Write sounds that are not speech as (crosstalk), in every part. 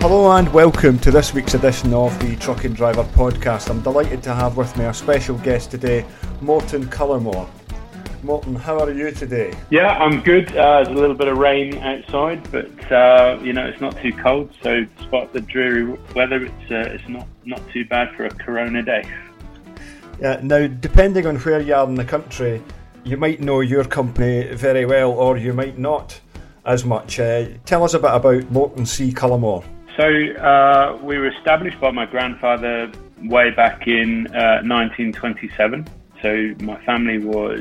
Hello and welcome to this week's edition of the Truck and Driver podcast. I'm delighted to have with me our special guest today, Moreton Cullimore. Moreton, how are you today? Yeah, I'm good. Uh, there's a little bit of rain outside, but uh, you know it's not too cold. So, despite the dreary weather, it's uh, it's not not too bad for a Corona day. Yeah. Now, depending on where you are in the country, you might know your company very well, or you might not as much. Uh, tell us a bit about Moreton C. Cullimore. So, uh, we were established by my grandfather way back in 1927. Uh, so, my family was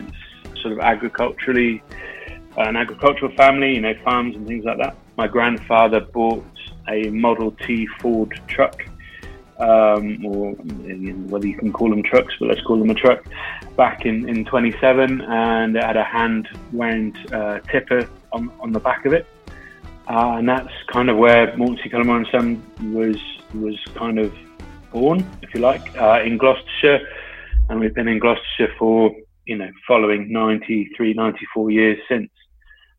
sort of agriculturally, uh, an agricultural family, you know, farms and things like that. My grandfather bought a Model T Ford truck, um, or whether you can call them trucks, but let's call them a truck, back in, in 27, and it had a hand wound uh, tipper on, on the back of it. Uh, and that's kind of where Moreton Cullimore and Son was was kind of born, if you like, uh, in Gloucestershire. And we've been in Gloucestershire for you know, following 93, 94 years since.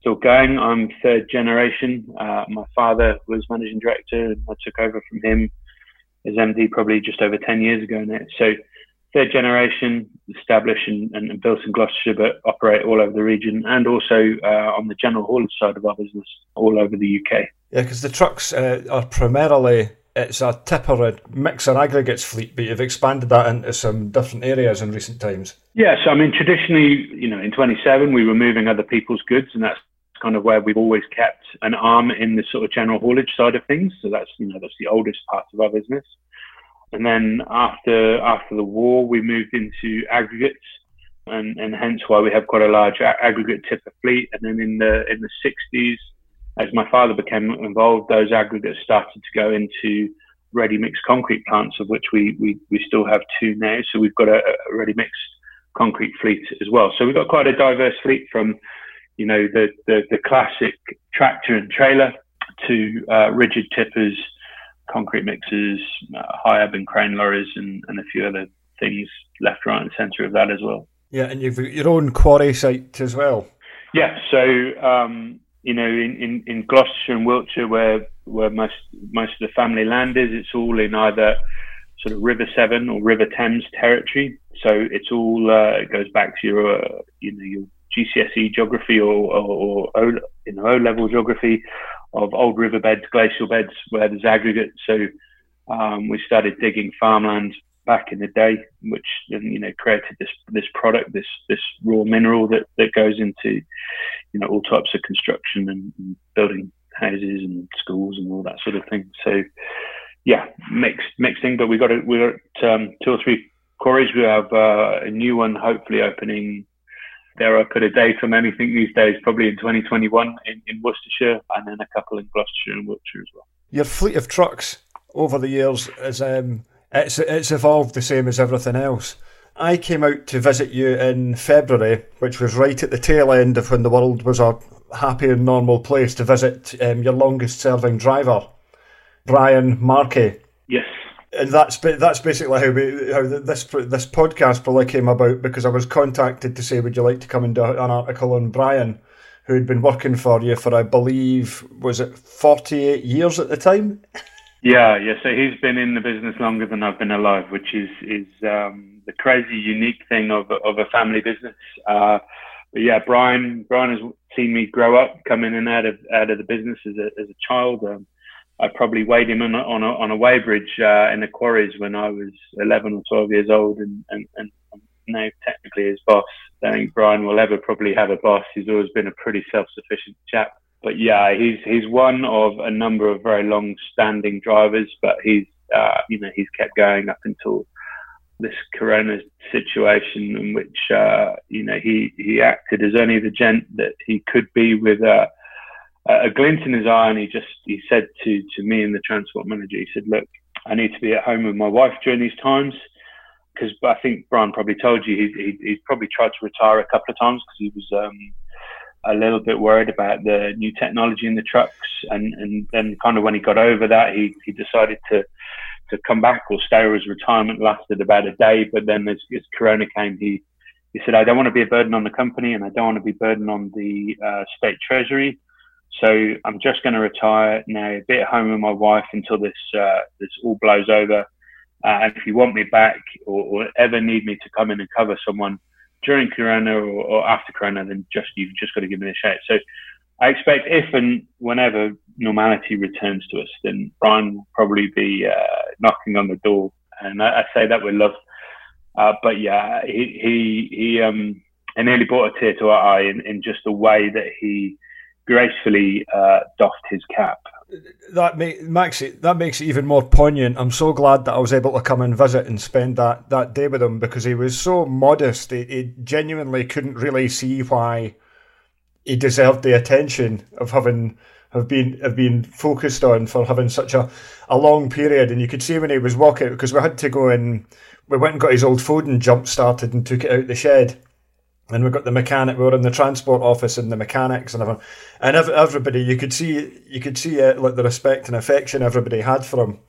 Still going. I'm third generation. Uh, my father was managing director, and I took over from him as MD probably just over 10 years ago now. So, third generation, established and, and, built in Gloucestershire, but operate all over the region and also uh, on the general haulage side of our business all over the UK. Yeah, because the trucks uh, are primarily it's a tipper and mixer aggregates fleet, but you've expanded that into some different areas in recent times. Yeah, so I mean, traditionally, you know, in 27, we were moving other people's goods, and that's kind of where we've always kept an arm in the sort of general haulage side of things. So that's, you know, that's the oldest part of our business. And then after after the war, we moved into aggregates, and, and hence why we have quite a large aggregate tipper fleet. And then in the in the 60s, as my father became involved, those aggregates started to go into ready mixed concrete plants, of which we, we, we still have two now. So we've got a, a ready mixed concrete fleet as well. So we've got quite a diverse fleet from, you know, the, the, the classic tractor and trailer to uh, rigid tippers, concrete mixers, uh, HIAB and crane lorries, and, and a few other things left, right, and centre of that as well. Yeah, and you've got your own quarry site as well. Yeah, so um, you know, in, in, in Gloucestershire and Wiltshire, where where most most of the family land is, it's all in either sort of River Severn or River Thames territory. So it's all uh, it goes back to your uh, you know your GCSE geography or, or, or o, you know O level geography of old riverbeds, glacial beds where there's aggregate. So um, we started digging farmland back in the day, which you know created this this product, this this raw mineral that that goes into you know all types of construction and, and building houses and schools and all that sort of thing. So yeah, mixed mixed thing. But we got we got um, two or three quarries. We have uh, a new one hopefully opening. There I put a date on anything these days, probably in 2021 in, in Worcestershire, and then a couple in Gloucestershire and Wiltshire as well. Your fleet of trucks over the years is um, it's it's evolved the same as everything else. I came out to visit you in February, which was right at the tail end of when the world was a happy and normal place to visit um, your longest serving driver, Brian Markey. Yes. And that's that's basically how we, how this this podcast probably came about because I was contacted to say, would you like to come and do an article on Brian, who had been working for you for I believe was it forty eight years at the time. Yeah, yeah. So he's been in the business longer than I've been alive, which is is um, the crazy, unique thing of of a family business. Uh, but yeah, Brian Brian has seen me grow up, come in and out of out of the business as a as a child. Um, I probably weighed him on a, on a, on a uh, in the quarries when I was 11 or 12 years old, and, and, and now technically his boss. I think Brian will ever probably have a boss. He's always been a pretty self-sufficient chap but yeah, he's he's one of a number of very long-standing drivers. But he's uh, you know he's kept going up until this Corona situation, in which uh, you know he he acted as only the gent that he could be with a, a glint in his eye, and he just he said to to me and the transport manager, he said, "Look, I need to be at home with my wife during these times." Because I think Brian probably told you he, he probably tried to retire a couple of times because he was um, a little bit worried about the new technology in the trucks, and and then kind of when he got over that, he he decided to to come back or stay. His retirement lasted about a day, but then as, as Corona came, he he said, I don't want to be a burden on the company, and I don't want to be a burden on the uh, state treasury. So I'm just going to retire now, be at home with my wife until this uh, this all blows over. Uh, and if you want me back or, or, ever need me to come in and cover someone during Corona or, or, after Corona, then just you've just got to give me a shout. So I expect if and whenever normality returns to us, then Brian will probably be uh, knocking on the door, and I, I say that with love. Uh, but yeah, he he he um, it nearly brought a tear to our eye in, in just the way that he gracefully uh, doffed his cap. That makes it that makes it even more poignant. I'm so glad that I was able to come and visit and spend that, that day with him because he was so modest. He, he genuinely couldn't really see why he deserved the attention of having have been have been focused on for having such a, a long period. And you could see when he was walking because we had to go and we went and got his old Foden jump started and took it out the shed and we've got the mechanic. We were in the transport office and the mechanics and everything, and everybody you could see you could see uh, like the respect and affection everybody had for him.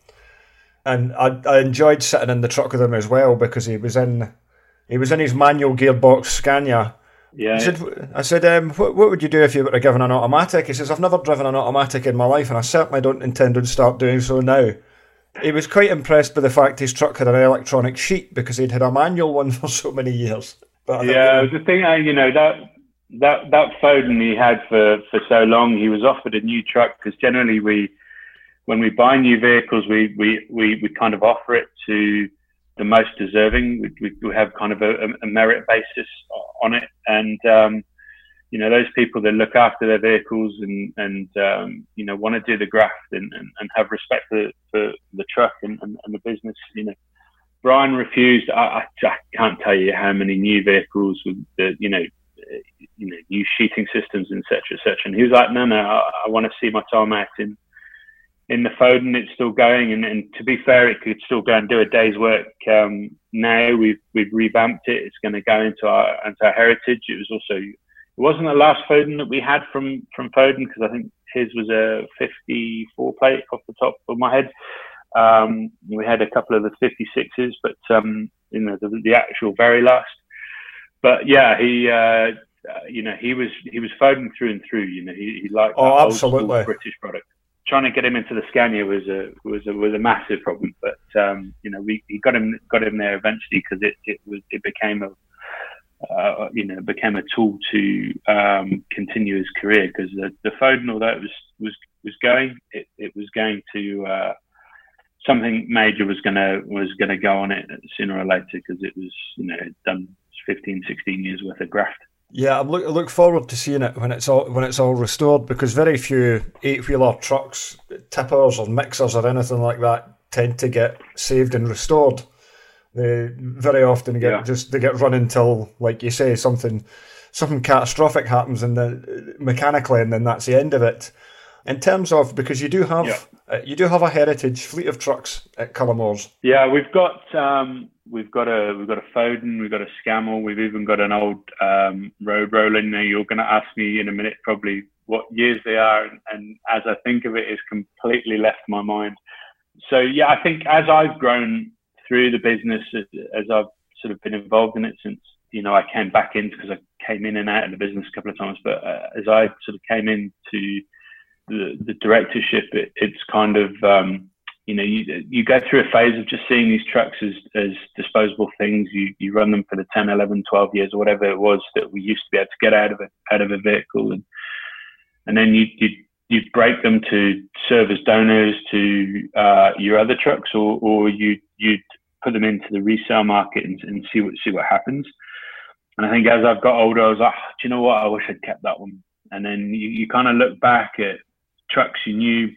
And I, I enjoyed sitting in the truck with him as well because he was in he was in his manual gearbox Scania. Yeah. I said, I said um, what, what would you do if you were given an automatic? He says, I've never driven an automatic in my life, and I certainly don't intend to start doing so now. He was quite impressed by the fact his truck had an electronic sheet because he'd had a manual one (laughs) for so many years. But yeah, the thing, uh, you know, that that that Foden he had for for so long, he was offered a new truck because generally we, when we buy new vehicles, we we we, we kind of offer it to the most deserving. We, we, have kind of a, a merit basis on it, and um, you know those people that look after their vehicles and and um, you know want to do the graft and, and, and have respect for, for the truck and, and, and the business. You know, Brian refused. I, I, I, can't tell you how many new vehicles with the, you know, you know, new sheeting systems, etc., etc. And he was like, "No, no, I, I want to see my out in in the Foden. It's still going, and, and to be fair, it could still go and do a day's work. Um, now we've we've revamped it. It's going to go into our into our heritage. It was also it wasn't the last Foden that we had from from Foden because I think his was a 54 plate off the top of my head. Um, we had a couple of the 56s, but um, you know the, the, actual very last. But yeah, he uh, uh, you know he was he was Foden through and through. You know he, he liked oh, absolutely British product. Trying to get him into the Scania was a was a was a massive problem, but um, you know we, he got him got him there eventually because it, it was it became a uh, you know, became a tool to um, continue his career because the, the Foden, although it was was was going, it, it was going to uh, something major was gonna was gonna go on it sooner or later because it was you know done 15, 16 years worth of graft. Yeah, I look I look forward to seeing it when it's all when it's all restored because very few eight wheeler trucks, tippers or mixers or anything like that tend to get saved and restored. They very often get yeah. just they get run until, like you say, something something catastrophic happens and then mechanically, and then that's the end of it. In terms of because you do have yeah. uh, you do have a heritage fleet of trucks at Cullimores. Yeah, we've got um, we've got a we've got a Foden, we've got a Scammell, we've even got an old um, road roller. Now you're going to ask me in a minute probably what years they are, and, and as I think of it, it's completely left my mind. So yeah, I think as I've grown through the business, as, as I've sort of been involved in it since you know I came back in because I came in and out of the business a couple of times, but uh, as I sort of came into the, directorship, it, it's kind of um, you know you you go through a phase of just seeing these trucks as as disposable things. You you run them for the 10, 11, 12 years or whatever it was that we used to be able to get out of a out of a vehicle, and and then you you you break them to serve as donors to uh, your other trucks, or or you you put them into the resale market and, and see what see what happens. And I think as I've got older, I was like, oh, do you know what? I wish I'd kept that one. And then you, you kind of look back at trucks you knew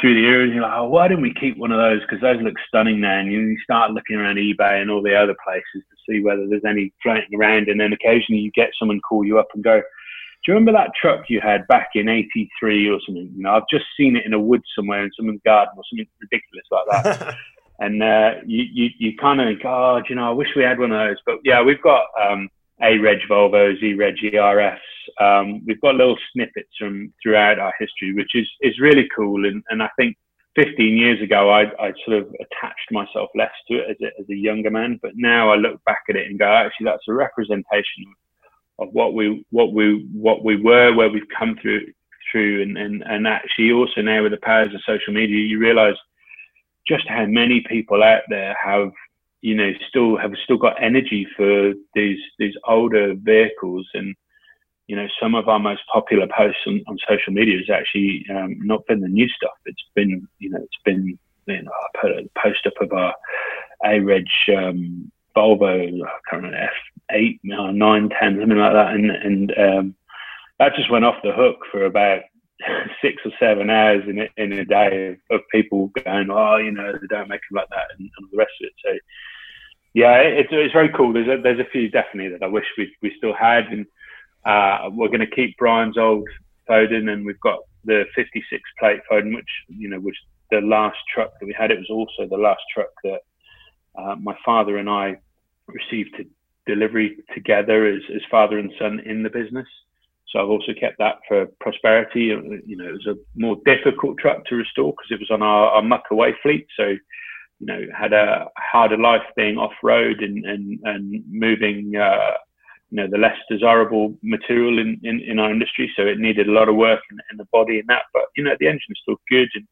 through the years. You're like, oh, why didn't we keep one of those? Because those look stunning now. And you start looking around eBay and all the other places to see whether there's any floating around. And then occasionally you get someone call you up and go, do you remember that truck you had back in 83 or something? You know, I've just seen it in a wood somewhere in someone's garden or something ridiculous like that. (laughs) and uh, you, you, you kind of think, oh, you know, I wish we had one of those. But yeah, we've got um, A-Reg Volvos, E-Reg ERFs, um, we've got little snippets from throughout our history, which is is really cool. And and I think 15 years ago, I I sort of attached myself less to it as a, as a younger man, but now I look back at it and go, actually, that's a representation of what we what we what we were, where we've come through through, and, and and actually also now with the powers of social media, you realise just how many people out there have you know still have still got energy for these these older vehicles. And you know some of our most popular posts on, on social media has actually um, not been the new stuff. It's been you know it's been you know I put a post up of our A-Reg um, Volvo I can't remember F8 9 10 something like that. And and um, that just went off the hook for about six or seven hours in a, in a day of, people going, oh, you know, they don't make them like that, and, and the rest of it. So, yeah, it's it's very cool. There's a, there's a few definitely that I wish we we still had, and uh, we're going to keep Brian's old Foden, and we've got the 56 plate Foden, which you know was the last truck that we had. It was also the last truck that uh, my father and I received to delivery together as, as father and son in the business. So I've also kept that for prosperity. You know, it was a more difficult truck to restore because it was on our, our muck away fleet. So, you know, had a harder life being off road and, and, and moving, uh, you know, the less desirable material in, in, in, our industry. So it needed a lot of work in, in the body and that. But, you know, the engine's still good. And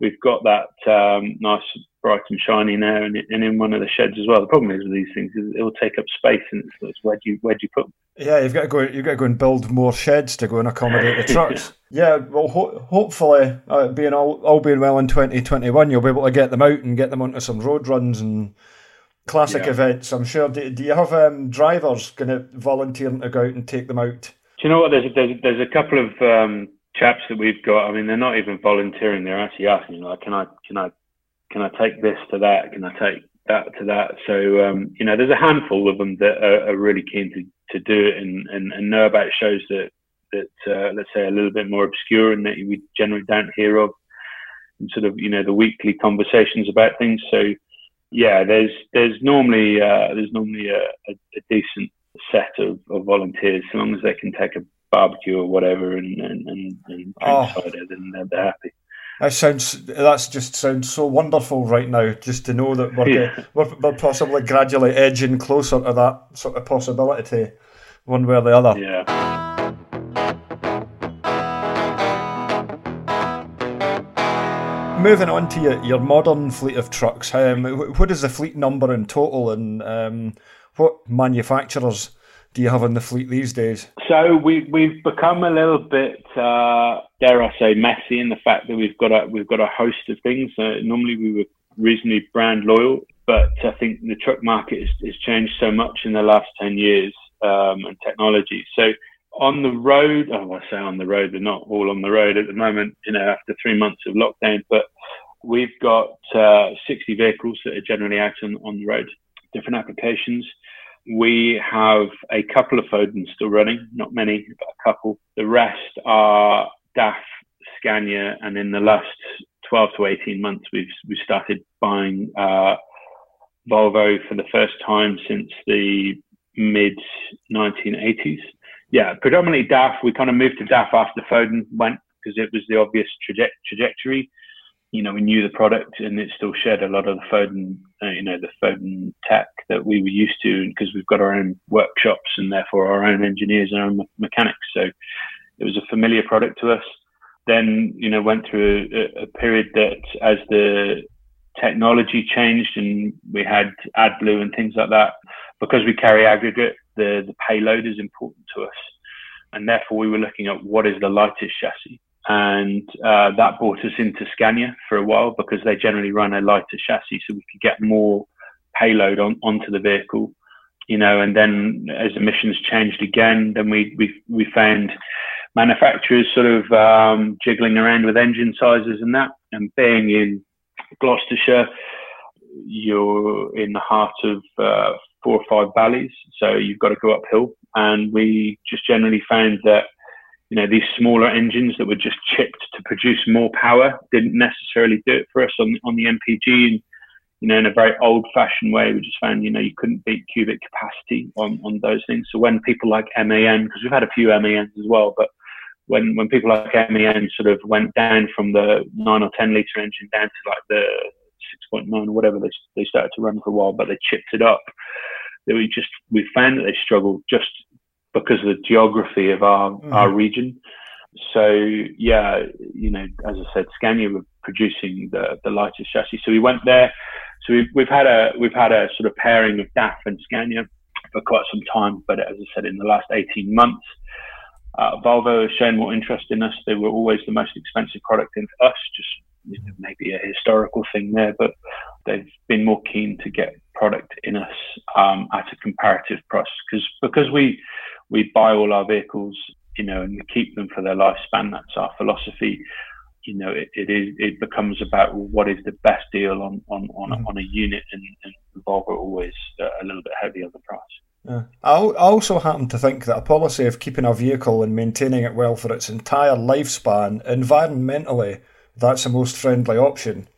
we've got that um, nice bright and shiny now and, and in one of the sheds as well. The problem is with these things is it will take up space and it's, it's where do you where do you put them? Yeah, you've got to go. You've got to go and build more sheds to go and accommodate the trucks. (laughs) yeah. well, ho- hopefully, uh, being all, all being well in twenty twenty one, you'll be able to get them out and get them onto some road runs and classic yeah. events. I'm sure. Do, do you have um, drivers going to volunteer to go out and take them out? Do you know what? There's a, there's, there's a couple of um, chaps that we've got. I mean, they're not even volunteering; they're actually asking, like, "Can I, can I can I take this to that? Can I take that to that? So um, you know, there's a handful of them that are, are really keen to, to do it and, and, and, know about shows that that uh, let's say a little bit more obscure and that we generally don't hear of, and sort of you know the weekly conversations about things. So yeah, there's there's normally uh, there's normally a, a, a decent set of, of volunteers, so long as they can take a barbecue or whatever and and, and, and drink oh. cider, then they're, they're happy. That sounds. That's just sounds so wonderful right now. Just to know that we're, yeah. we're, we're, possibly gradually edging closer to that sort of possibility, one way or the other. Yeah. Moving on to your, your modern fleet of trucks, um, what is the fleet number in total, and um, what manufacturers do you have in the fleet these days? So we we've become a little bit, uh, dare I say, messy in the fact that we've got a we've got a host of things. Uh, normally we were reasonably brand loyal, but I think the truck market has, has changed so much in the last ten years um, and technology. So on the road, oh, I say on the road, they're not all on the road at the moment. You know, after three months of lockdown, but we've got uh, 60 vehicles that are generally out on, on the road, different applications. We have a couple of Fodens still running, not many, but a couple. The rest are DAF, Scania, and in the last 12 to 18 months, we've we started buying uh, Volvo for the first time since the mid 1980s. Yeah, predominantly DAF. We kind of moved to DAF after Foden went because it was the obvious traje- trajectory you know, we knew the product and it still shared a lot of the Foden, uh, you know, the Foden tech that we were used to because we've got our own workshops and therefore our own engineers and our own mechanics. So it was a familiar product to us. Then, you know, went through a, a period that as the technology changed and we had AdBlue and things like that, because we carry aggregate, the, the payload is important to us. And therefore we were looking at what is the lightest chassis and uh, that brought us into Scania for a while because they generally run a lighter chassis, so we could get more payload on, onto the vehicle. You know, and then as emissions changed again, then we we we found manufacturers sort of um, jiggling around with engine sizes and that. And being in Gloucestershire, you're in the heart of uh, four or five valleys, so you've got to go uphill. And we just generally found that you know, these smaller engines that were just chipped to produce more power didn't necessarily do it for us on, on the MPG. And, you know, in a very old fashioned way, we just found, you know, you couldn't beat cubic capacity on, on those things. So when people like MAN, because we've had a few MANs as well, but when, when people like MAN sort of went down from the nine or 10 litre engine down to like the 6.9 or whatever they, they started to run for a while, but they chipped it up. That we just, we found that they struggled just because of the geography of our, mm-hmm. our region. So yeah, you know, as I said, Scania were producing the the lightest chassis. So we went there. So we've we've had a we've had a sort of pairing of DAF and Scania for quite some time. But as I said, in the last 18 months, uh, Volvo has shown more interest in us. They were always the most expensive product in us, just you know, maybe a historical thing there, but they've been more keen to get product in us um, at a comparative price because because we we buy all our vehicles, you know, and we keep them for their lifespan. That's our philosophy. You know, it, it is it becomes about what is the best deal on on on, mm-hmm. on a unit, and, and Volvo always uh, a little bit heavy on the price. Yeah. I also happen to think that a policy of keeping a vehicle and maintaining it well for its entire lifespan, environmentally, that's the most friendly option,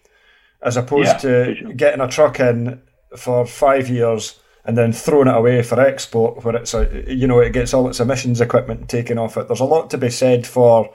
as opposed yeah, to sure. getting a truck in for five years and then throwing it away for export, where it's a you know it gets all its emissions equipment taken off it. There's a lot to be said for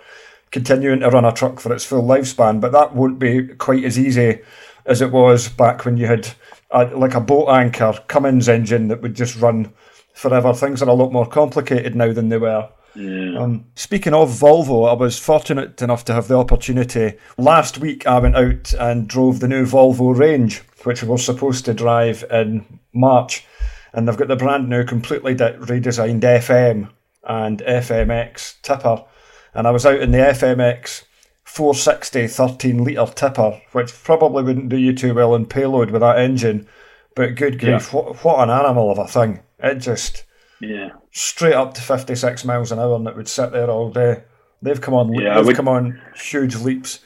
continuing to run a truck for its full lifespan, but that won't be quite as easy as it was back when you had a, like a boat anchor Cummins engine that would just run forever. Things are a lot more complicated now than they were. Yeah. Um, speaking of Volvo, I was fortunate enough to have the opportunity. Last week, I went out and drove the new Volvo range, which we were supposed to drive in March. And they've got the brand new, completely redesigned FM and FMX tipper. And I was out in the FMX 460 13 litre tipper, which probably wouldn't do you too well in payload with that engine. But good grief, yeah. what, what an animal of a thing. It just yeah straight up to 56 miles an hour and it would sit there all day. They've come on, yeah, they've we, come on huge leaps.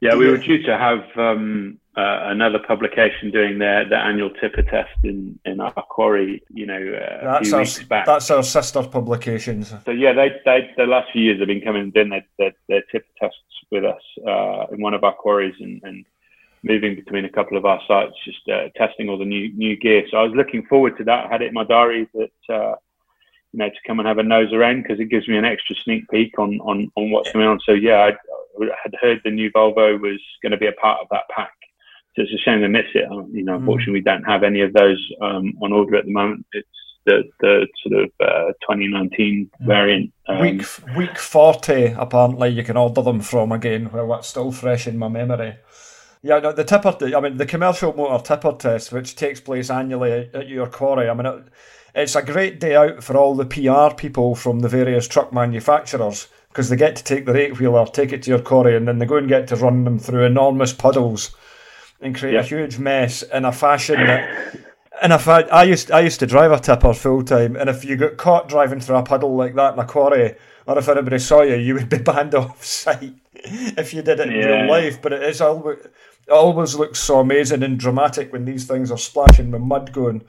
Yeah, we were due to have um, uh, another publication doing their, their annual tipper test in, in our quarry, you know, uh, that's our, back. That's our sister publications. So yeah, they, they the last few years have been coming and doing their, their, their tipper tests with us uh, in one of our quarries and, and moving between a couple of our sites, just uh, testing all the new new gear. So I was looking forward to that. I had it in my diary that uh, you know to come and have a nose around because it gives me an extra sneak peek on on, on what's going on. So yeah, I, I had heard the new Volvo was going to be a part of that pack. So it's a shame to miss it. Um, you know, mm. unfortunately, we don't have any of those um, on order at the moment. It's the, the sort of uh, 2019 mm. variant. Um, week week 40, apparently, you can order them from again. Well, that's still fresh in my memory. Yeah, no, the tipper. I mean, the commercial motor tipper test, which takes place annually at your quarry. I mean, it, it's a great day out for all the PR people from the various truck manufacturers because they get to take the eight wheeler, take it to your quarry, and then they go and get to run them through enormous puddles and create a huge mess in a fashion that. And if I, I used I used to drive a tipper full time, and if you got caught driving through a puddle like that in a quarry, or if anybody saw you, you would be (laughs) banned off site if you did it in real life. But it is always it always looks so amazing and dramatic when these things are splashing with mud going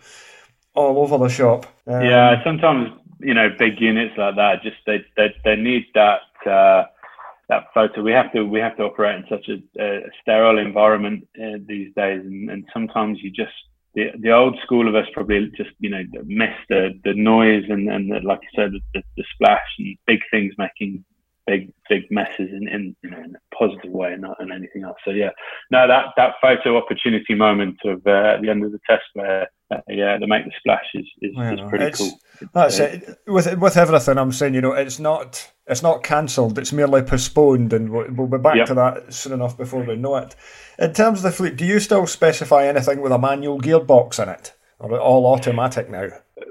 all over the shop. Um, yeah, sometimes you know big units like that just they they, they need that uh, that photo. We have to we have to operate in such a, a sterile environment uh, these days, and, and sometimes you just the, the old school of us probably just you know miss the the noise and and the, like I said the, the splash and big things making big big messes in, in you know in a positive way and not in anything else. So yeah, no that that photo opportunity moment of uh, at the end of the test where uh, yeah they make the splash is is, is pretty cool. That's it. Uh, with with everything I'm saying, you know, it's not it's not cancelled. It's merely postponed, and we'll, we'll be back yep. to that soon enough before we know it. In terms of the fleet, do you still specify anything with a manual gearbox in it, or all automatic now? Uh,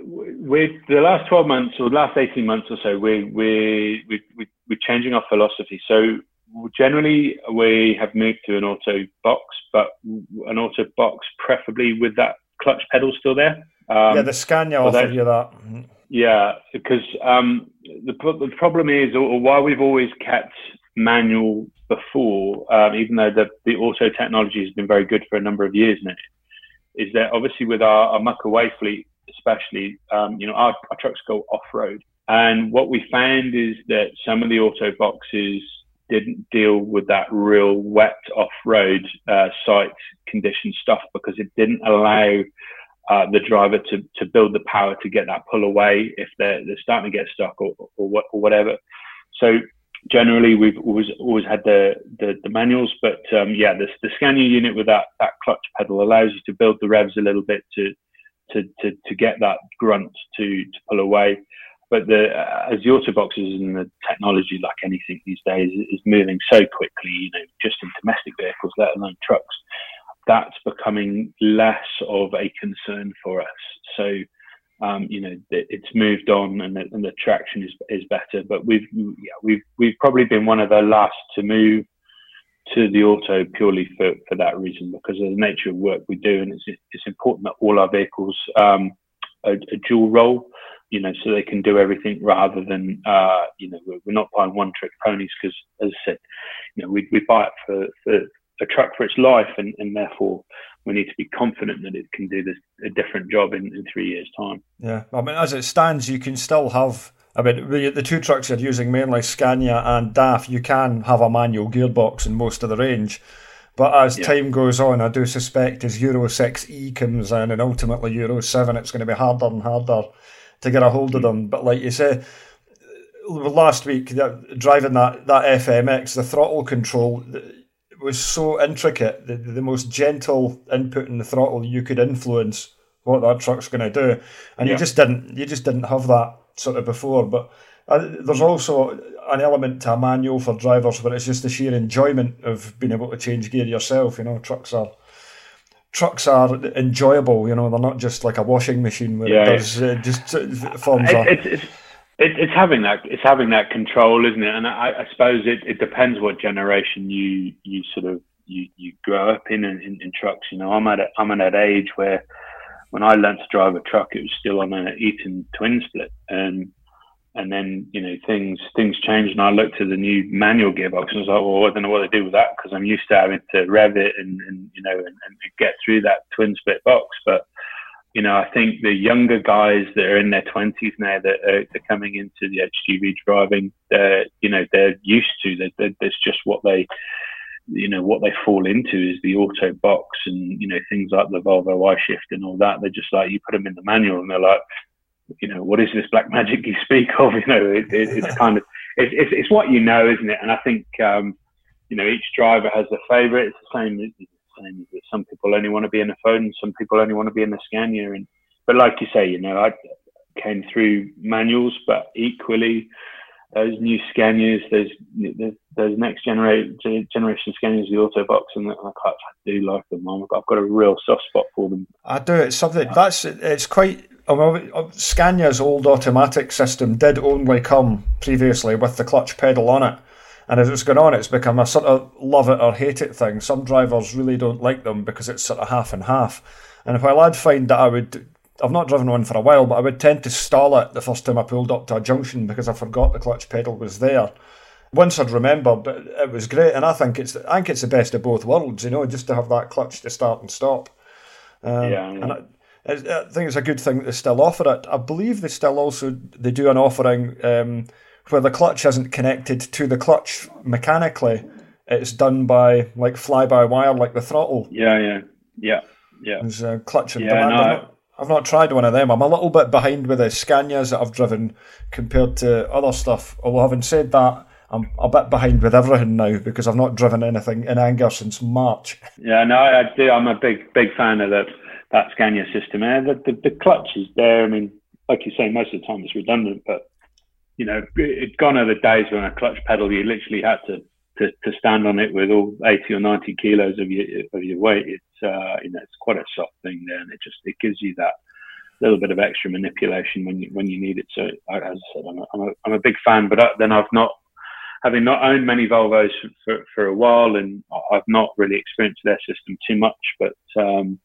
with the last 12 months or the last 18 months or so, we, we, we, we, we're changing our philosophy. So generally, we have moved to an auto box, but an auto box preferably with that clutch pedal still there. Um, yeah, the Scania offer you that. Yeah, because um, the, the problem is, or why we've always kept manual before, um, even though the, the auto technology has been very good for a number of years now, is that obviously with our, our muck away fleet, especially, um, you know, our, our trucks go off road. And what we found is that some of the auto boxes didn't deal with that real wet off road uh, site condition stuff because it didn't allow uh, the driver to, to build the power to get that pull away if they're, they're starting to get stuck or, or, or whatever. So generally we've always always had the the, the manuals, but um, yeah, the, the Scania unit with that that clutch pedal allows you to build the revs a little bit to to to, to get that grunt to to pull away. but the uh, as the auto boxes and the technology, like anything these days, is moving so quickly. You know, just in domestic vehicles, let alone trucks, that's becoming less of a concern for us. So. Um, you know, it's moved on and the, and the traction is is better. But we've yeah, we've we've probably been one of the last to move to the auto purely for, for that reason because of the nature of work we do and it's it's important that all our vehicles um, are, are dual role you know so they can do everything rather than uh, you know we're, we're not buying one trick ponies because as I said you know we, we buy it for, for a truck for its life and, and therefore we need to be confident that it can do this a different job in, in three years time yeah I mean as it stands you can still have I mean, the two trucks you're using mainly Scania and DAF, you can have a manual gearbox in most of the range. But as yeah. time goes on, I do suspect as Euro 6E comes in and ultimately Euro 7, it's going to be harder and harder to get a hold of hmm. them. But like you say, last week, driving that, that FMX, the throttle control was so intricate. The, the most gentle input in the throttle you could influence what that truck's going to do, and yeah. you just didn't. You just didn't have that sort of before. But uh, there's also an element to a manual for drivers where it's just the sheer enjoyment of being able to change gear yourself. You know, trucks are trucks are enjoyable. You know, they're not just like a washing machine where yeah, it does uh, just forms. It, it's, it's having that it's having that control, isn't it? And I, I suppose it, it depends what generation you you sort of you, you grow up in, in in trucks. You know, I'm at a, I'm at that age where when I learned to drive a truck, it was still on an Eaton twin split, and and then you know things things changed, and I looked at the new manual gearbox and I was like, well, I don't know what to do with that because I'm used to having to rev it and, and you know and, and get through that twin split box, but you know, I think the younger guys that are in their twenties now that are, are, coming into the HGV driving, they're, you know, they're used to. That that's just what they you know what they fall into is the auto box and you know things like the Volvo I shift and all that. They're just like you put them in the manual and they're like, you know, what is this black magic you speak of? (laughs) You know, it, it, it's (laughs) kind of it's, it's, it's what you know, isn't it? And I think um, you know each driver has a favourite. It's the same. That some people only want to be in the Foden, some people only want to be in the Scania. And but like you say, you know, I came through manuals, but equally those new Scanias, those those next generation generation Scanias, the Autobox, and I, I do like them. I've got a real soft spot for them. I do. It's something that's it's quite. I Scania's old automatic system did only come previously with the clutch pedal on it. And as it's gone on, it's become a sort of love it or hate it thing. Some drivers really don't like them because it's sort of half and half. And while I'd find that I would I've not driven one for a while, but I would tend to stall it the first time I pulled up to a junction because I forgot the clutch pedal was there. Once I'd remembered, but it was great, and I think it's I think it's the best of both worlds. You know, just to have that clutch to start and stop. Um, yeah, and I, I, think it's a good thing that they still offer it. I believe they still also they do an offering um, where the clutch isn't connected to the clutch mechanically. It's done by like fly by wire, like the throttle. Yeah, yeah, yeah, yeah. There's a clutch and yeah, demand. No, I've not tried one of them. I'm a little bit behind with the Scanias that I've driven compared to other stuff. Although having said that, I'm a bit behind with everything now because I've not driven anything in anger since March. Yeah, no, I do. I'm a big, big fan of that that Scania system. Eh? The, the, the clutch is there. I mean, like you say, most of the time it's redundant, but you know, it's gone are the days when a clutch pedal you literally had to, to, to stand on it with all 80 or 90 kilos of your of your weight. It's uh, you know, it's quite a soft thing there, and it just it gives you that little bit of extra manipulation when you when you need it. So, as I said, I'm a, I'm a, I'm a big fan, but uh, then I've not having not owned many Volvos for, for a while, and I've not really experienced their system too much. But um,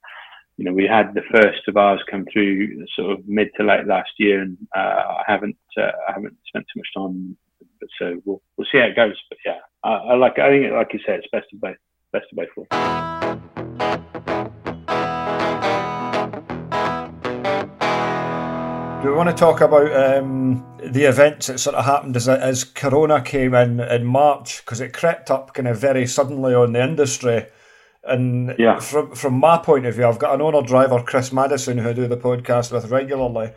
you know, we had the first of ours come through sort of mid to late last year, and uh, I haven't uh, I haven't spent too much time. But so we'll we'll see how it goes. But yeah, I, I like I think like you said, it's best of both best of both worlds. Do we want to talk about um, the events that sort of happened as, as Corona came in in March? Because it crept up kind of very suddenly on the industry. And yeah. from from my point of view, I've got an owner driver, Chris Madison, who I do the podcast with regularly.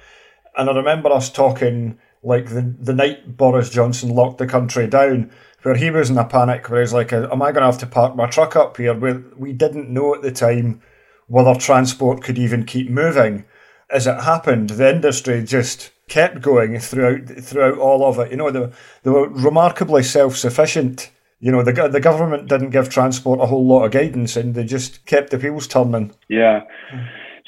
And I remember us talking like the, the night Boris Johnson locked the country down, where he was in a panic, where he's like, Am I going to have to park my truck up here? We, we didn't know at the time whether transport could even keep moving as it happened, the industry just kept going throughout throughout all of it. You know, they, they were remarkably self sufficient. You know, the the government didn't give transport a whole lot of guidance, and they just kept the wheels turning. Yeah.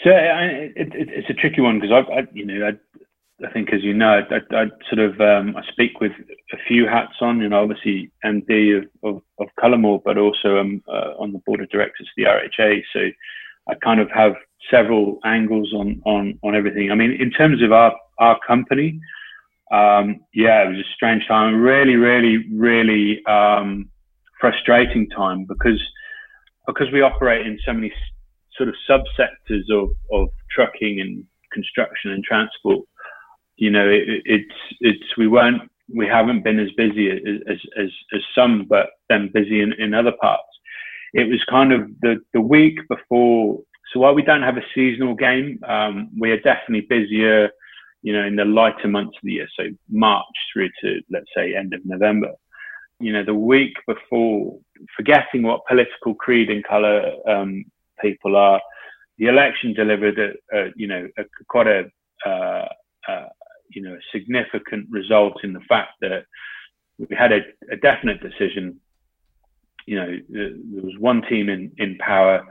So I, it, it, it's a tricky one because I, I, you know, I, I think as you know, I, I sort of um, I speak with a few hats on. You know, obviously MD of of, of Cullimore, but also um, uh, on the board of directors of the RHA. So I kind of have several angles on on on everything. I mean, in terms of our our company, um, yeah, it was a strange time. Really, really, really um, frustrating time because because we operate in so many sort of subsectors of of trucking and construction and transport. You know, it, it's it's we weren't we haven't been as busy as as as some, but then busy in, in other parts. It was kind of the the week before so while we don't have a seasonal game, um, we are definitely busier, you know, in the lighter months of the year. So March through to let's say end of November. You know, the week before, forgetting what political creed and colour um, people are, the election delivered a, a you know a, quite a uh, uh, you know a significant result in the fact that we had a, a definite decision. You know, there was one team in in power,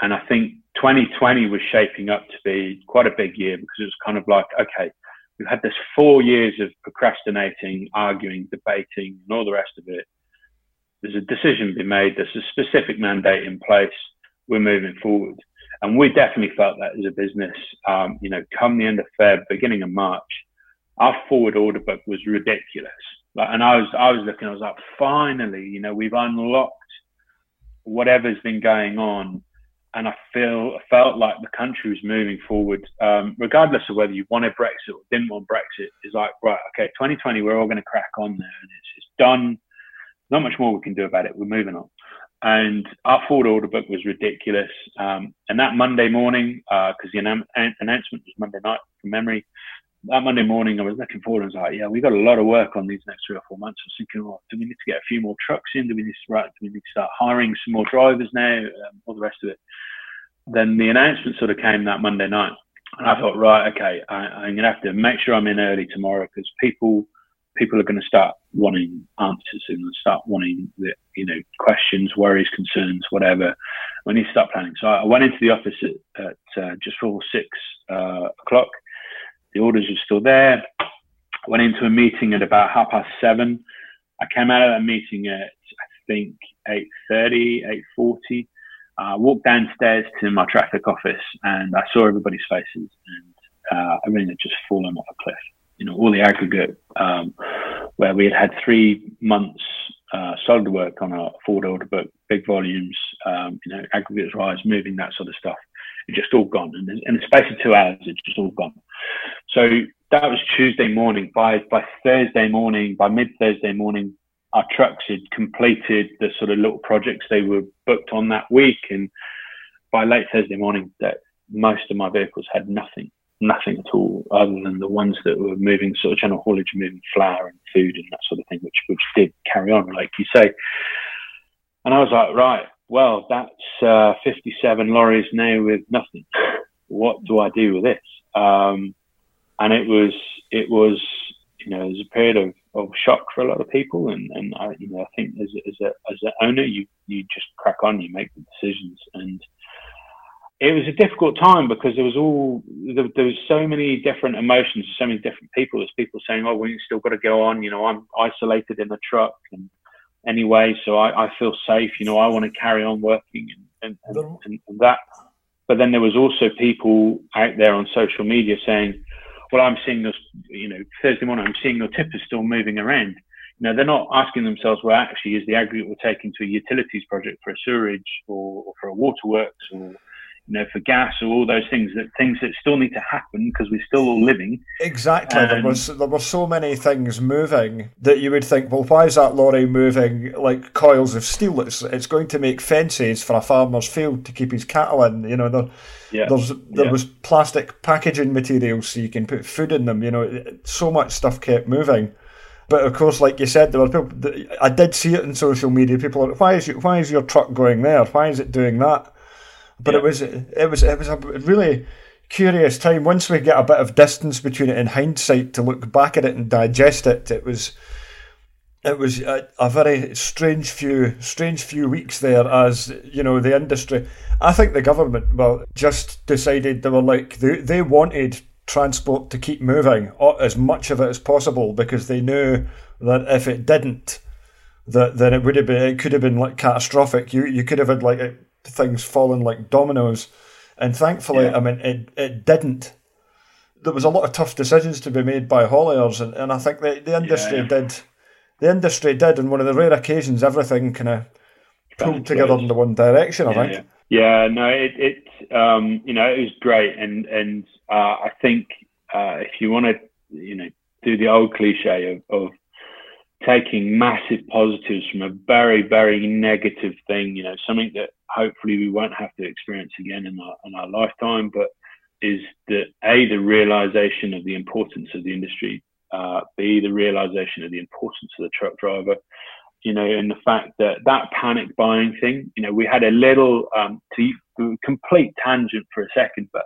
and I think 2020 was shaping up to be quite a big year because it was kind of like, okay, we've had this four years of procrastinating, arguing, debating, and all the rest of it. There's a decision being made. There's a specific mandate in place. We're moving forward, and we definitely felt that as a business. Um, you know, come the end of Feb, beginning of March, our forward order book was ridiculous. Like, and I was, I was looking. I was like, finally, you know, we've unlocked whatever's been going on and I feel felt like the country was moving forward, um, regardless of whether you wanted Brexit or didn't want Brexit. Is like right, okay, 2020, we're all going to crack on there, and it's, it's done. Not much more we can do about it. We're moving on. And our forward order book was ridiculous. Um, and that Monday morning, because uh, the annou- announcement was Monday night from memory, that Monday morning, I was looking forward and was like, yeah, we got a lot of work on these next three or four months. I was thinking, oh, do we need to get a few more trucks in? Do we need to, right, do we need to start hiring some more drivers now? Um, all the rest of it. Then the announcement sort of came that Monday night. And I thought, right, okay, I, am going to have to make sure I'm in early tomorrow because people people are going to start wanting answers and start wanting the, you know questions, worries, concerns, whatever. We need to start planning. So I went into the office at, at uh, just before six uh, o'clock the orders were still there. Went into a meeting at about half past seven. I came out of that meeting at I think 8.30, 8.40. I walked downstairs to my traffic office and I saw everybody's faces and uh, everything had just fallen off a cliff. You know, all the aggregate um, where we had had three months uh, solid work on our forward order book, big volumes, um, you know, aggregates rise, moving, that sort of stuff. It just all gone. And in the space of two hours, it's just all gone. So that was Tuesday morning. By by Thursday morning, by mid Thursday morning, our trucks had completed the sort of little projects they were booked on that week, and by late Thursday morning, that most of my vehicles had nothing, nothing at all, other than the ones that were moving sort of general haulage, moving flour and food and that sort of thing, which which did carry on, like you say. And I was like, right, well, that's uh, 57 lorries now with nothing. What do I do with this? Um, and it was, it was, you know, it was a period of, of shock for a lot of people. And, and I, you know, I think as, as a, as an owner, you, you just crack on, you make the decisions. And it was a difficult time because there was all, there, there was so many different emotions, so many different people. There's people saying, oh, we still got to go on. You know, I'm isolated in the truck and, anyway, so I, I feel safe. You know, I want to carry on working and, and, and, and, that. But then there was also people out there on social media saying, "Well, I'm seeing this. You know, Thursday morning, I'm seeing your tippers still moving around." You know, they're not asking themselves, "Well, actually, is the aggregate we're taking to a utilities project for a sewerage or, or for a waterworks or you know, for gas or all those things that things that still need to happen because we're still all living. Exactly. there was there were so many things moving that you would think, well, why is that lorry moving like coils of steel? It's it's going to make fences for a farmer's field to keep his cattle in. You know, there, yeah. there's there yeah. was plastic packaging materials so you can put food in them. You know, so much stuff kept moving. But of course, like you said, there were people. I did see it in social media. People are, why is you, why is your truck going there? Why is it doing that? But yeah. it was it was it was a really curious time. Once we get a bit of distance between it in hindsight to look back at it and digest it, it was it was a, a, very strange few strange few weeks there as you know the industry i think the government well just decided they were like they, they wanted transport to keep moving as much of it as possible because they knew that if it didn't that then it would have been it could have been like catastrophic you you could have had like things falling like dominoes and thankfully yeah. i mean it it didn't there was a lot of tough decisions to be made by hauliers and, and i think the, the industry yeah. did the industry did, and one of the rare occasions everything kind of pulled together in the one direction. I yeah, think. Yeah. yeah, no, it, it um, you know, it was great, and and uh, I think uh, if you want to, you know, do the old cliche of, of taking massive positives from a very very negative thing, you know, something that hopefully we won't have to experience again in our in our lifetime, but is that a the realization of the importance of the industry uh, B, the realization of the importance of the truck driver, you know, and the fact that that panic buying thing, you know, we had a little, um, to complete tangent for a second, but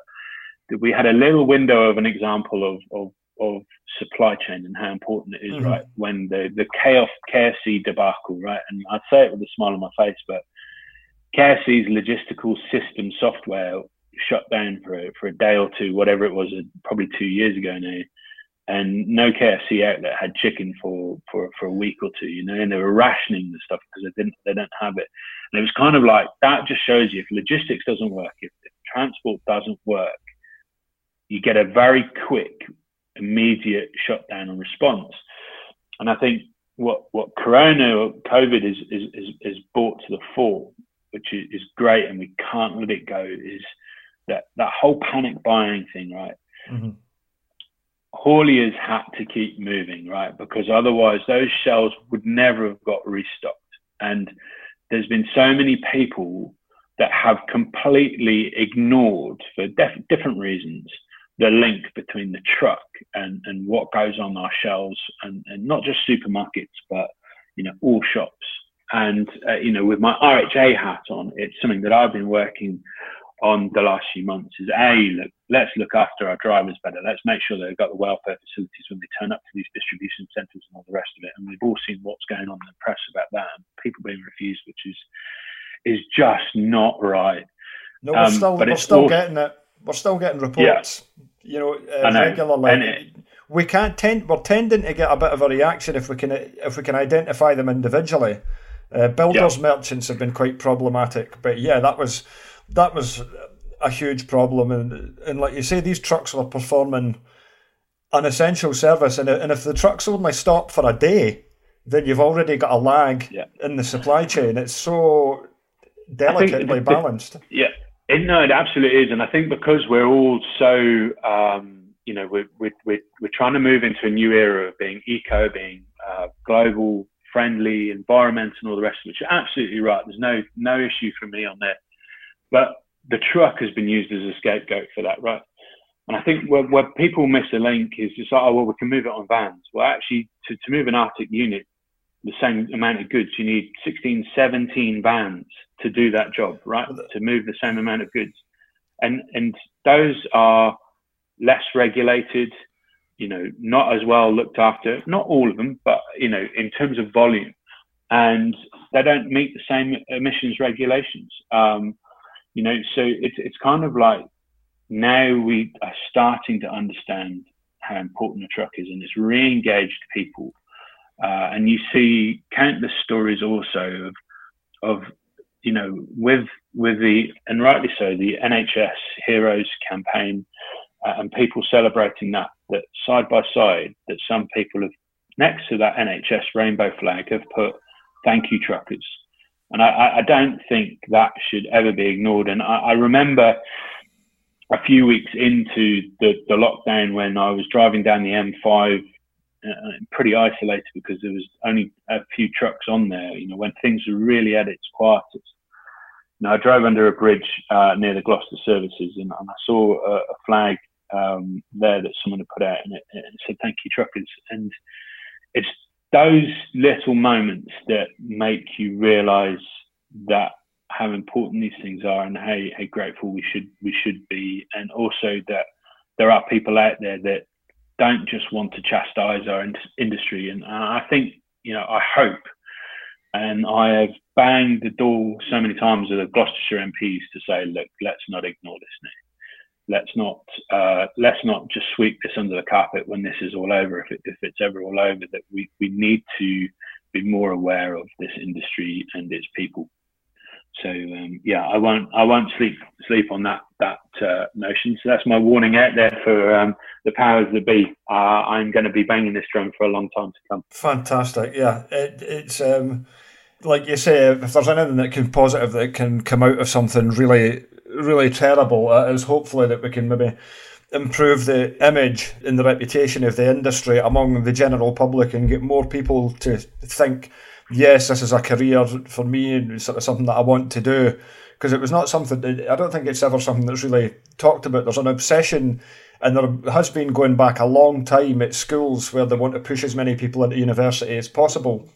we had a little window of an example of, of, of supply chain and how important it is, mm-hmm. right? When the, the chaos KFC debacle, right? And I say it with a smile on my face, but KFC's logistical system software shut down for a, for a day or two, whatever it was, uh, probably two years ago now and no KFC outlet had chicken for, for, for a week or two, you know, and they were rationing the stuff because they didn't they don't have it. And it was kind of like that just shows you if logistics doesn't work, if, if transport doesn't work, you get a very quick, immediate shutdown and response. And I think what what Corona or COVID is is is, is brought to the fore, which is, great, and we can't let it go, is that that whole panic buying thing, right? Mm-hmm hauliers had to keep moving, right? Because otherwise those shelves would never have got restocked. And there's been so many people that have completely ignored, for def- different reasons, the link between the truck and, and what goes on our shelves, and, and not just supermarkets, but you know all shops. And uh, you know, with my RHA hat on, it's something that I've been working on the last few months is a look, let's look after our drivers better. Let's make sure they've got the welfare facilities when they turn up to these distribution centres and all the rest of it. And we've all seen what's going on in the press about that and people being refused, which is is just not right. No, we're um, still, we're still getting it. We're still getting reports. Yeah. You know, uh, know. regularly. It, we can't tend. We're tending to get a bit of a reaction if we can if we can identify them individually. Uh, builders yeah. merchants have been quite problematic, but yeah, that was that was a huge problem. And, and like you say, these trucks were performing an essential service. And, and if the trucks only stop for a day, then you've already got a lag yeah. in the supply chain. It's so delicately balanced. Yeah, it, no, it absolutely is. And I think because we're all so, um, you know, we're, we're, we're, we're trying to move into a new era of being eco, being uh, global, friendly, environment and all the rest of it. You're absolutely right. There's no no issue for me on that. But the truck has been used as a scapegoat for that, right? And I think where, where people miss a link is just like, oh, well, we can move it on vans. Well, actually, to, to move an artic unit, the same amount of goods, you need 16, 17 vans to do that job, right? To move the same amount of goods. And, and those are less regulated, you know, not as well looked after, not all of them, but, you know, in terms of volume. And they don't meet the same emissions regulations. Um, you know, so it's it's kind of like now we are starting to understand how important a truck is, and it's re-engaged people. Uh, and you see countless stories also of of you know with with the and rightly so the NHS Heroes campaign uh, and people celebrating that that side by side that some people have next to that NHS rainbow flag have put thank you truckers and I, I don't think that should ever be ignored. And I, I remember a few weeks into the, the lockdown when I was driving down the M5 uh, pretty isolated because there was only a few trucks on there, you know, when things were really at its quietest. Now, I drove under a bridge uh, near the Gloucester services and, and I saw a, a flag um, there that someone had put out and it, it, said, thank you, truckers. And it's those little moments that make you realize that how important these things are and how, how grateful we should we should be, and also that there are people out there that don't just want to chastise our in- industry. And I think you know I hope, and I have banged the door so many times with the Gloucestershire MPs to say, look, let's not ignore this now. Let's not uh, let's not just sweep this under the carpet when this is all over. If, it, if it's ever all over, that we, we need to be more aware of this industry and its people. So um, yeah, I won't I won't sleep sleep on that that uh, notion. So that's my warning out there for um, the powers that be. Uh, I'm going to be banging this drum for a long time to come. Fantastic, yeah. It, it's um, like you say, if there's anything that can positive that can come out of something really really terrible, it is hopefully that we can maybe improve the image and the reputation of the industry among the general public and get more people to think, yes, this is a career for me and sort of something that I want to do. Because it was not something, I don't think it's ever something that's really talked about. There's an obsession, and there has been going back a long time at schools where they want to push as many people into university as possible.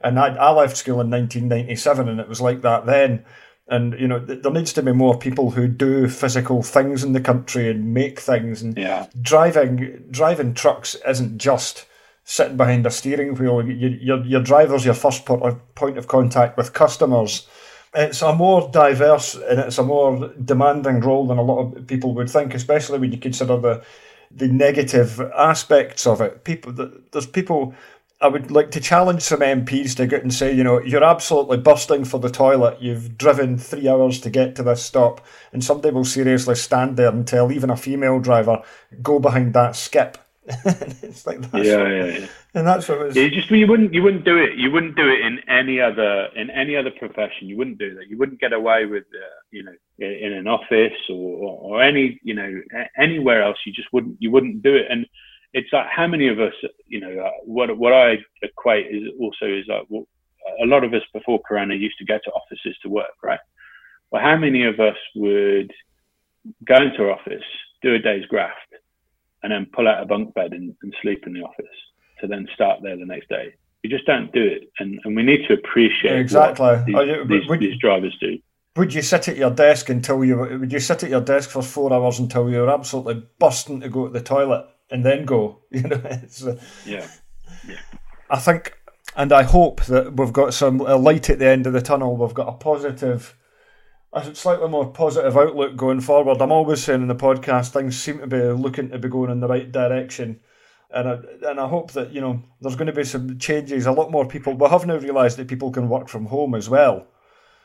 And I, I left school in 1997, and it was like that then and you know there needs to be more people who do physical things in the country and make things. And yeah. driving driving trucks isn't just sitting behind a steering wheel. You, your, your driver's your first point of contact with customers. It's a more diverse and it's a more demanding role than a lot of people would think especially when you consider the the negative aspects of it. People there's people I would like to challenge some MPs to go and say, you know, you're absolutely bursting for the toilet. You've driven three hours to get to this stop, and somebody will seriously stand there and tell even a female driver, go behind that skip. (laughs) it's like that's yeah, yeah, yeah, and that's what it was. Yeah, just you wouldn't you wouldn't do it. You wouldn't do it in any other in any other profession. You wouldn't do that. You wouldn't get away with uh, you know in an office or, or any you know anywhere else. You just wouldn't you wouldn't do it. And it's like how many of us, you know, uh, what what I equate is also is like well, a lot of us before Corona used to go to offices to work, right? Well, how many of us would go into our office, do a day's graft, and then pull out a bunk bed and, and sleep in the office to then start there the next day? We just don't do it, and, and we need to appreciate exactly these, you, these, would, these drivers do. Would you sit at your desk until you would you sit at your desk for four hours until you were absolutely busting to go to the toilet? And then go. (laughs) You know, it's, uh, yeah. yeah. I think, and I hope that we've got some a light at the end of the tunnel. We've got a positive, a slightly more positive outlook going forward. I'm always saying in the podcast things seem to be looking to be going in the right direction. And I, and I hope that you know there's going to be some changes. A lot more people. We have now realised that people can work from home as well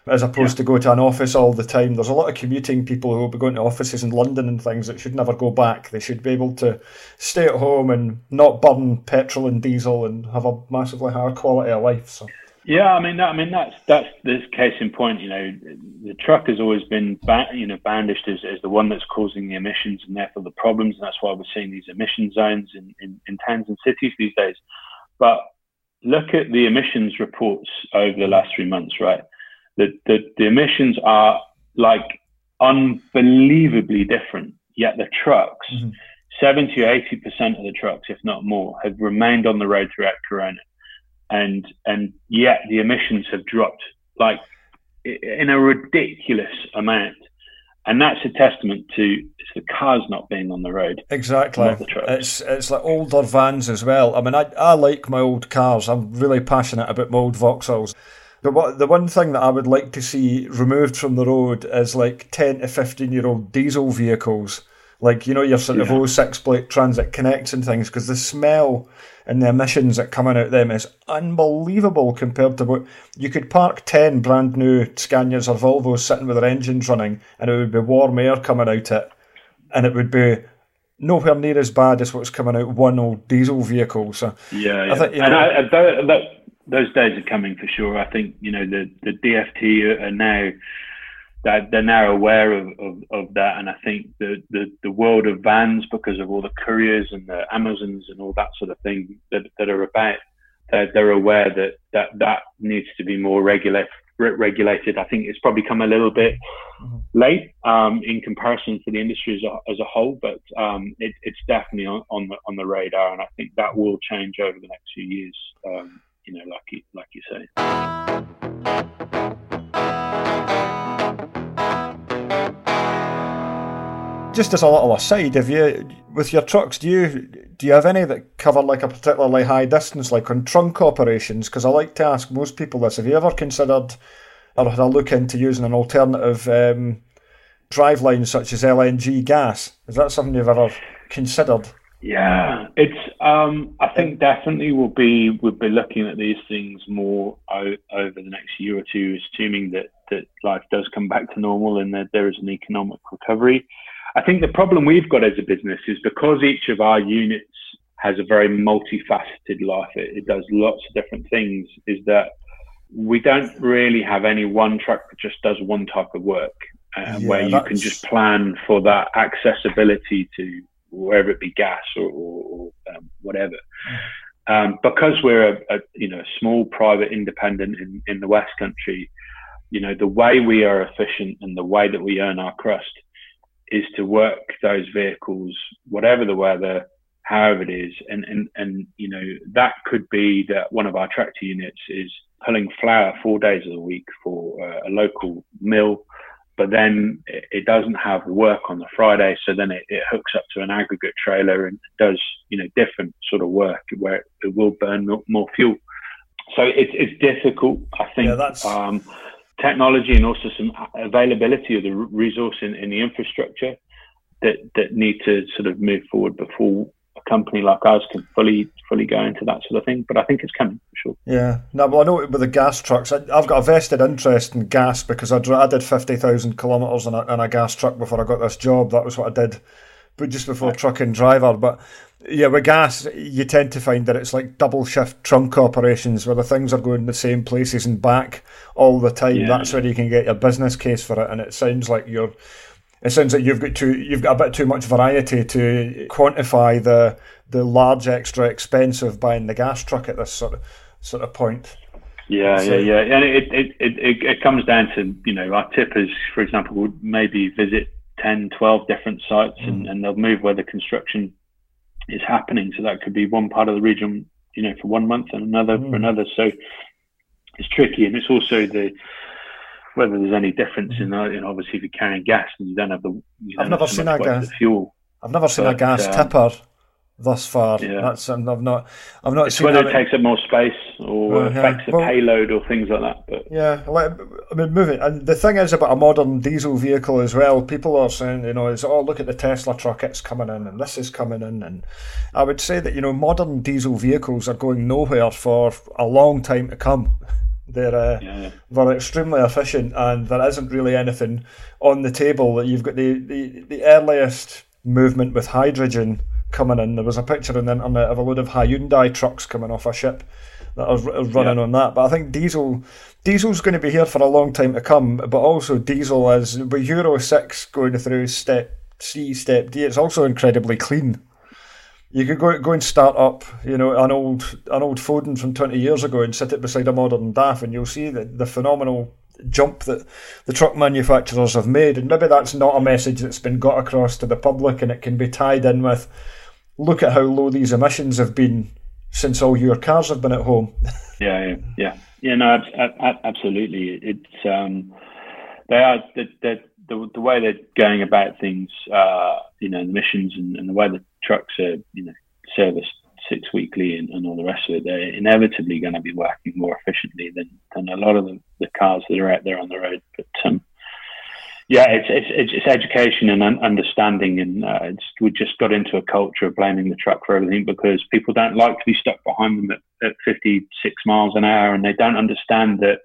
as opposed yeah. to go to an office all the time. There's a lot of commuting people who will be going to offices in London and things that should never go back. They should be able to stay at home and not burn petrol and diesel and have a massively higher quality of life. So. Yeah, I mean, that, I mean that's that's this case in point. You know, the truck has always been, ba- you know, bandished as, as the one that's causing the emissions and therefore the problems, and that's why we're seeing these emission zones in, in, in towns and cities these days. But look at the emissions reports over the last three months, right? The, the, the emissions are like unbelievably different, yet the trucks, mm-hmm. 70 or 80% of the trucks, if not more, have remained on the road throughout Corona. And, and yet the emissions have dropped like in a ridiculous amount. And that's a testament to it's the cars not being on the road. Exactly. It's it's like older vans as well. I mean, I, I like my old cars. I'm really passionate about my old Vauxhalls. The one, the one thing that I would like to see removed from the road is like 10 to 15 year old diesel vehicles. Like, you know, your sort yeah. of 06 plate transit connects and things, because the smell and the emissions that coming out of them is unbelievable compared to what you could park 10 brand new Scanias or Volvos sitting with their engines running and it would be warm air coming out it and it would be nowhere near as bad as what's coming out one old diesel vehicle. So yeah, yeah. I think, you know, and I, that, that, those days are coming for sure. I think you know the the DFT are now that they're now aware of, of, of, that, and I think the, the the world of vans because of all the couriers and the Amazons and all that sort of thing that, that are about, they're, they're aware that, that that needs to be more regulated. Regulated. I think it's probably come a little bit mm-hmm. late um, in comparison to the industry as a, as a whole, but um, it, it's definitely on, on the on the radar, and I think that will change over the next few years. Um, you know, like you, like you say. Just as a little aside, you with your trucks? Do you do you have any that cover like a particularly high distance, like on trunk operations? Because I like to ask most people this: Have you ever considered or had a look into using an alternative um, driveline such as LNG gas? Is that something you've ever considered? Yeah, it's. Um, I think definitely we'll be we'll be looking at these things more o- over the next year or two, assuming that that life does come back to normal and that there is an economic recovery. I think the problem we've got as a business is because each of our units has a very multifaceted life. It, it does lots of different things. Is that we don't really have any one truck that just does one type of work, uh, yeah, where you that's... can just plan for that accessibility to wherever it be gas or, or, or um, whatever. Um, because we're a, a, you know small private independent in, in the West Country, you know the way we are efficient and the way that we earn our crust is to work those vehicles, whatever the weather, however it is, and and and you know that could be that one of our tractor units is pulling flour four days of the week for uh, a local mill but then it, doesn't have work on the Friday. So then it, it, hooks up to an aggregate trailer and does, you know, different sort of work where it, it will burn more, more, fuel. So it's, it's difficult, I think. Yeah, that's... Um, technology and also some availability of the resource in, in the infrastructure that, that need to sort of move forward before company like ours can fully fully go into that sort of thing. But I think it's coming for sure. Yeah, no, well, I know with the gas trucks, I, have got a vested interest in gas because I, I did fifty thousand kilometres in, in a, gas truck before I got this job. That was what I did, but just before right. truck and driver. But yeah, with gas, you tend to find that it's like double shift trunk operations where the things are going the same places and back all the time. Yeah. That's where you can get your business case for it, and it sounds like you're it sounds like you've got too you've got a bit too much variety to quantify the the large extra expense of buying the gas truck at this sort of sort of point. Yeah, so, yeah, yeah, and it, it, it, it, comes down to you know our tippers, for example, would maybe visit 10, 12 different sites, mm. and, and they'll move where the construction is happening. So that could be one part of the region, you know, for one month and another mm. for another. So it's tricky, and it's also the whether there's any difference in, uh, in obviously if you're carrying gas and you don't have the I've never seen a gas fuel. I've never seen but, a gas um, tipper thus far. Yeah. That's and I've not I've not it's seen whether it takes up more space or uh, affects yeah. the well, payload or things like that. But yeah, I mean, moving and the thing is about a modern diesel vehicle as well. People are saying you know, is oh look at the Tesla truck, it's coming in, and this is coming in, and I would say that you know modern diesel vehicles are going nowhere for a long time to come. They're uh, yeah. they're extremely efficient, and there isn't really anything on the table. That you've got the, the, the earliest movement with hydrogen coming in. There was a picture on the internet of a load of Hyundai trucks coming off a ship that are, are running yeah. on that. But I think diesel diesel's going to be here for a long time to come. But also diesel is with Euro six going through step C, step D. It's also incredibly clean. You could go go and start up, you know, an old an old Foden from twenty years ago and sit it beside a modern DAF, and you'll see the, the phenomenal jump that the truck manufacturers have made. And maybe that's not a message that's been got across to the public, and it can be tied in with look at how low these emissions have been since all your cars have been at home. (laughs) yeah, yeah, yeah. No, absolutely. It's um, they are the, the the, way they're going about things. Uh, you know, emissions and, and the way the trucks are, you know, serviced six weekly and, and all the rest of it, they're inevitably going to be working more efficiently than, than a lot of the, the cars that are out there on the road. But um, yeah, it's, it's, it's education and understanding, and uh, we just got into a culture of blaming the truck for everything because people don't like to be stuck behind them at, at 56 miles an hour, and they don't understand that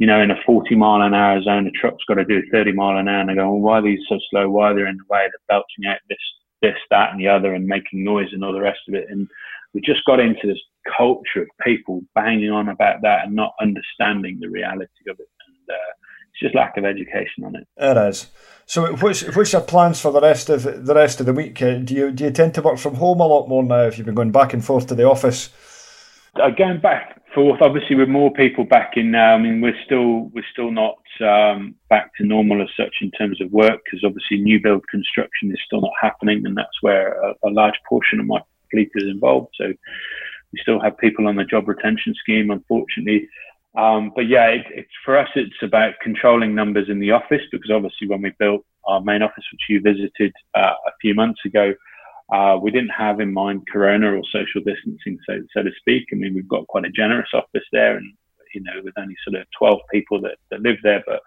you know, in a 40 mile an hour zone, a truck's got to do 30 mile an hour. And they go, well, why are these so slow? Why are they in the way? They're belching out this, this, that, and the other and making noise and all the rest of it. And we just got into this culture of people banging on about that and not understanding the reality of it. And uh, it's just lack of education on it. It is. So, what's what's your plans for the rest of the rest of the week? Uh, do you do you tend to work from home a lot more now? If you've been going back and forth to the office, uh, going back forth. Obviously, with more people back in now, I mean, we're still we're still not um, back to normal as such in terms of work because obviously new build construction is still not happening, and that's where a, a, large portion of my fleet is involved. So we still have people on the job retention scheme, unfortunately. Um, but yeah, it, for us. It's about controlling numbers in the office because obviously when we built our main office, which you visited uh, a few months ago, uh, we didn't have in mind corona or social distancing, so so to speak. I mean, we've got quite a generous office there, and you know, with only sort of 12 people that, that live there, but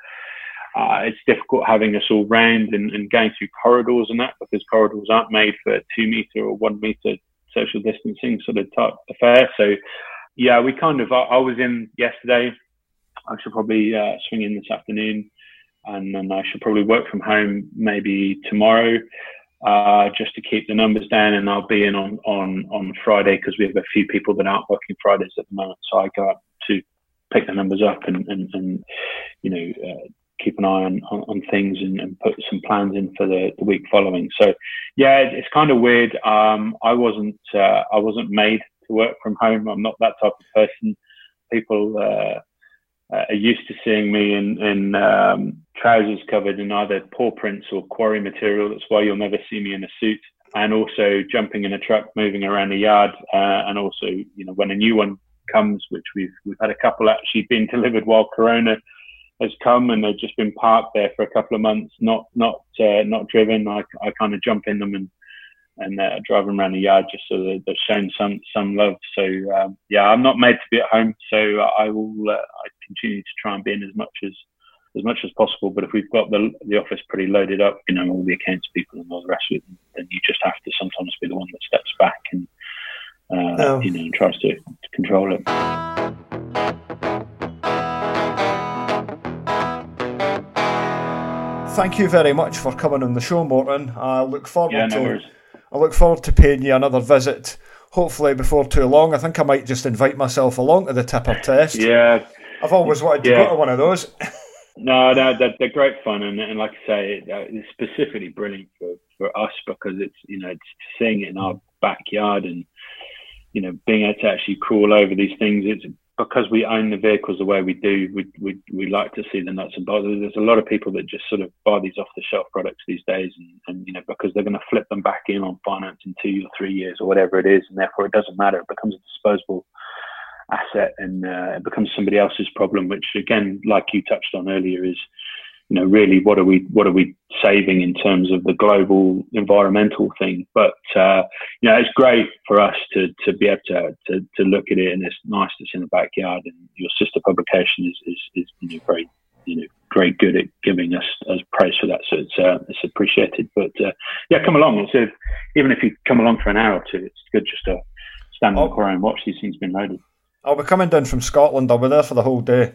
uh, it's difficult having us all round and, and, going through corridors and that because corridors aren't made for two meter or one meter social distancing sort of type affair. So, yeah, we kind of, I, I was in yesterday. I should probably uh, swing in this afternoon and then I should probably work from home maybe tomorrow. Uh, just to keep the numbers down, and I'll be in on on on Friday because we have a few people that aren't working Fridays at the moment. So I go up to pick the numbers up and and, and you know uh, keep an eye on, on, on things and, and, put some plans in for the, the week following. So yeah, it's kind of weird. Um, I wasn't uh, I wasn't made to work from home. I'm not that type of person. People uh, are used to seeing me in, in um, trousers covered in either paw prints or quarry material. That's why you'll never see me in a suit. And also jumping in a truck, moving around the yard, uh, and also, you know, when a new one comes, which we've we've had a couple actually been (laughs) delivered while Corona has come, and they've just been parked there for a couple of months, not not uh, not driven. I, I kind of jump in them and and uh, them around the yard just so that they're shown some some love. So um, yeah, I'm not made to be at home, so I will uh, I continue to try and be in as much as as much as possible. But if we've got the the office pretty loaded up, you know, all the accounts people and all the rest of it, then you just have to sometimes be the one that steps back and uh, oh. you know, and tries to, to control it. Thank you very much for coming on the show, Moreton. I look forward yeah, no to I look forward to paying you another visit. Hopefully before too long. I think I might just invite myself along to the tipper test. Yeah, I've always wanted to yeah. go to one of those. (laughs) no, no, they're, they're great fun, and, and like I say, uh, it's specifically brilliant for, for us because it's you know it's seeing it in our backyard and you know, being able to actually crawl over these things. It's because we own the vehicles the way we do. We we, we like to see the nuts and bolts. There's a lot of people that just sort of buy these off the shelf products these days, and, and you know, because they're going to flip them back in on finance in two or three years or whatever it is, and therefore it doesn't matter. It becomes a disposable asset, and uh, it becomes somebody else's problem. Which again, like you touched on earlier, is you know, really what are we what are we saving in terms of the global environmental thing? But uh, you know, it's great for us to to be able to, to, to look at it, and it's nice to see in the backyard. And your sister publication is is, is you know very you know very good at giving us as praise for that, so it's uh, it's appreciated. But uh, yeah, come along. It's a, even if you come along for an hour or two, it's good just to stand in the corner and watch these things being loaded. I'll be coming down from Scotland. I'll be there for the whole day.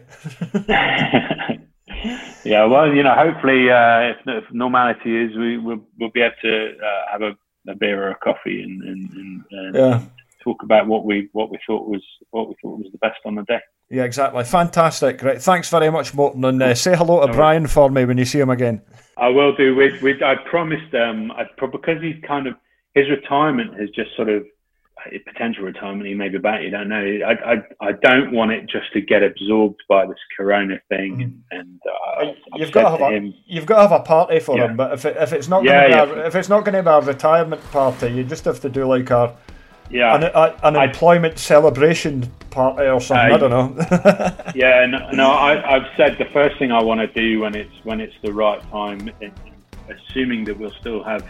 (laughs) (laughs) yeah, well, you know, hopefully, uh, if, if, normality is, we will we'll be able to uh, have a, a, beer or a coffee and, and, and yeah. talk about what we what we thought was what we thought was the best on the day. Yeah, exactly. Fantastic. Great. Thanks very much, Moreton, and uh, say hello to no Brian for me when you see him again. I will do. With, with I promised um, I, because he's kind of his retirement has just sort of potential retirement he may be back. You don't know. I, I, I don't want it just to get absorbed by this Corona thing. Mm. And uh, you've got to have to a, you've got to have a party for yeah. him. But if it, if it's not yeah, yeah. A, if it's not going to be a retirement party, you just have to do like a yeah an, a, an employment I, celebration party or something. I, I don't know. (laughs) yeah, no, no I, I've said the first thing I want to do when it's when it's the right time, assuming that we'll still have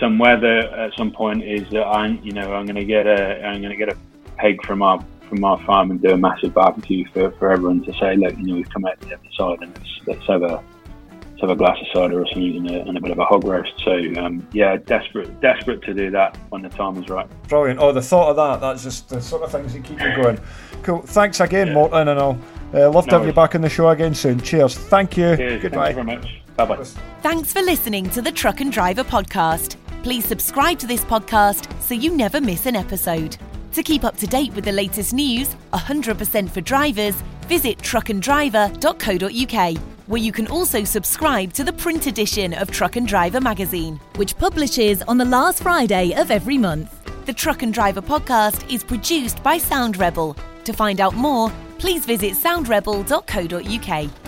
some weather at some point is that I'm, you know, I'm going to get a, I'm going to get a peg from our from our farm and do a massive barbecue for, for everyone to say, look, you know, we've come out the other side and let's, let's have a let's have a glass of cider or something and a, and a bit of a hog roast. So um, yeah, desperate desperate to do that when the time is right. Brilliant. Oh, the thought of that, that's just the sort of things that keep you going. Cool. Thanks again, yeah. Moreton, and I'll uh, love to have you back on the show again soon. Cheers. Thank you. Cheers. Goodbye. Thank you very much. Bye bye. Thanks for listening to the Truck and Driver podcast. Please subscribe to this podcast so you never miss an episode. To keep up to date with the latest news, 100% for drivers, visit truckanddriver.co.uk, where you can also subscribe to the print edition of Truck and Driver magazine, which publishes on the last Friday of every month. The Truck and Driver podcast is produced by Sound Rebel. To find out more, please visit soundrebel.co.uk.